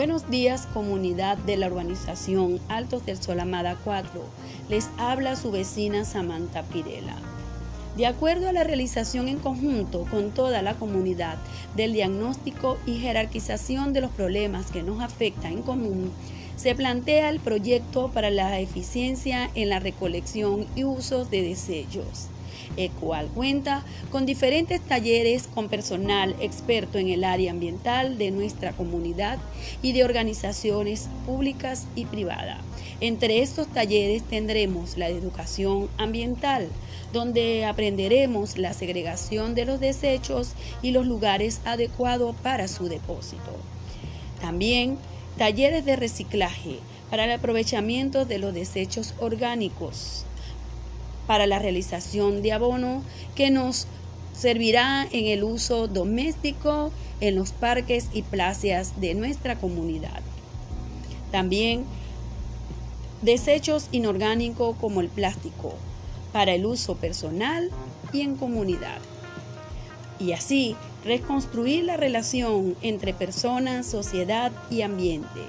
Buenos días comunidad de la urbanización Altos del Sol Amada 4. Les habla su vecina Samantha Pirela. De acuerdo a la realización en conjunto con toda la comunidad del diagnóstico y jerarquización de los problemas que nos afectan en común, se plantea el proyecto para la eficiencia en la recolección y uso de desechos el cual cuenta con diferentes talleres con personal experto en el área ambiental de nuestra comunidad y de organizaciones públicas y privadas. Entre estos talleres tendremos la educación ambiental, donde aprenderemos la segregación de los desechos y los lugares adecuados para su depósito. También talleres de reciclaje para el aprovechamiento de los desechos orgánicos para la realización de abono que nos servirá en el uso doméstico en los parques y plazas de nuestra comunidad. También desechos inorgánicos como el plástico para el uso personal y en comunidad. Y así reconstruir la relación entre personas, sociedad y ambiente,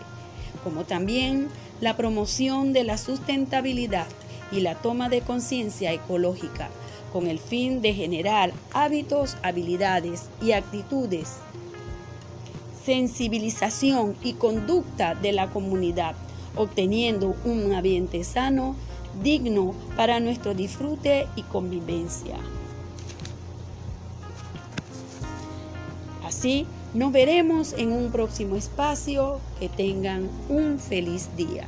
como también la promoción de la sustentabilidad y la toma de conciencia ecológica con el fin de generar hábitos, habilidades y actitudes, sensibilización y conducta de la comunidad, obteniendo un ambiente sano, digno para nuestro disfrute y convivencia. Así, nos veremos en un próximo espacio. Que tengan un feliz día.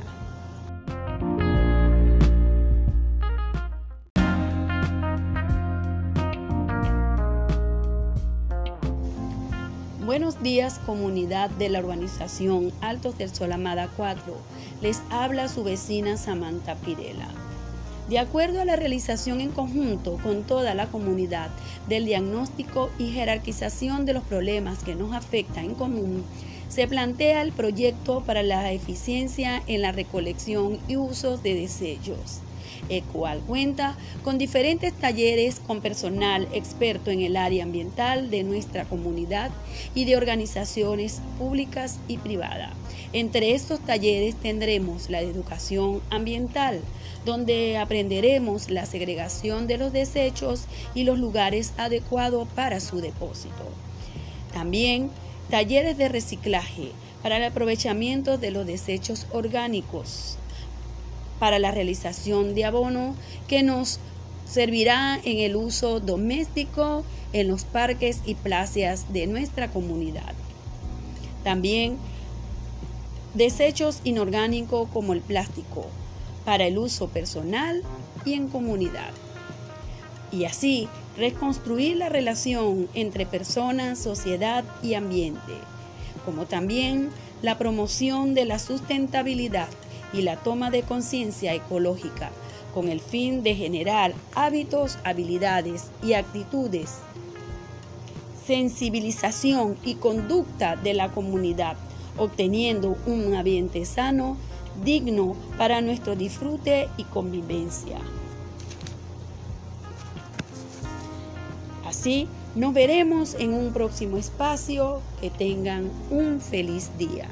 Buenos días comunidad de la urbanización Altos del Sol Amada 4. Les habla su vecina Samantha Pirela. De acuerdo a la realización en conjunto con toda la comunidad del diagnóstico y jerarquización de los problemas que nos afectan en común, se plantea el proyecto para la eficiencia en la recolección y uso de desechos el cual cuenta con diferentes talleres con personal experto en el área ambiental de nuestra comunidad y de organizaciones públicas y privadas. Entre estos talleres tendremos la educación ambiental, donde aprenderemos la segregación de los desechos y los lugares adecuados para su depósito. También talleres de reciclaje para el aprovechamiento de los desechos orgánicos para la realización de abono que nos servirá en el uso doméstico en los parques y plazas de nuestra comunidad. También desechos inorgánicos como el plástico para el uso personal y en comunidad. Y así reconstruir la relación entre personas, sociedad y ambiente, como también la promoción de la sustentabilidad y la toma de conciencia ecológica con el fin de generar hábitos, habilidades y actitudes, sensibilización y conducta de la comunidad, obteniendo un ambiente sano, digno para nuestro disfrute y convivencia. Así, nos veremos en un próximo espacio. Que tengan un feliz día.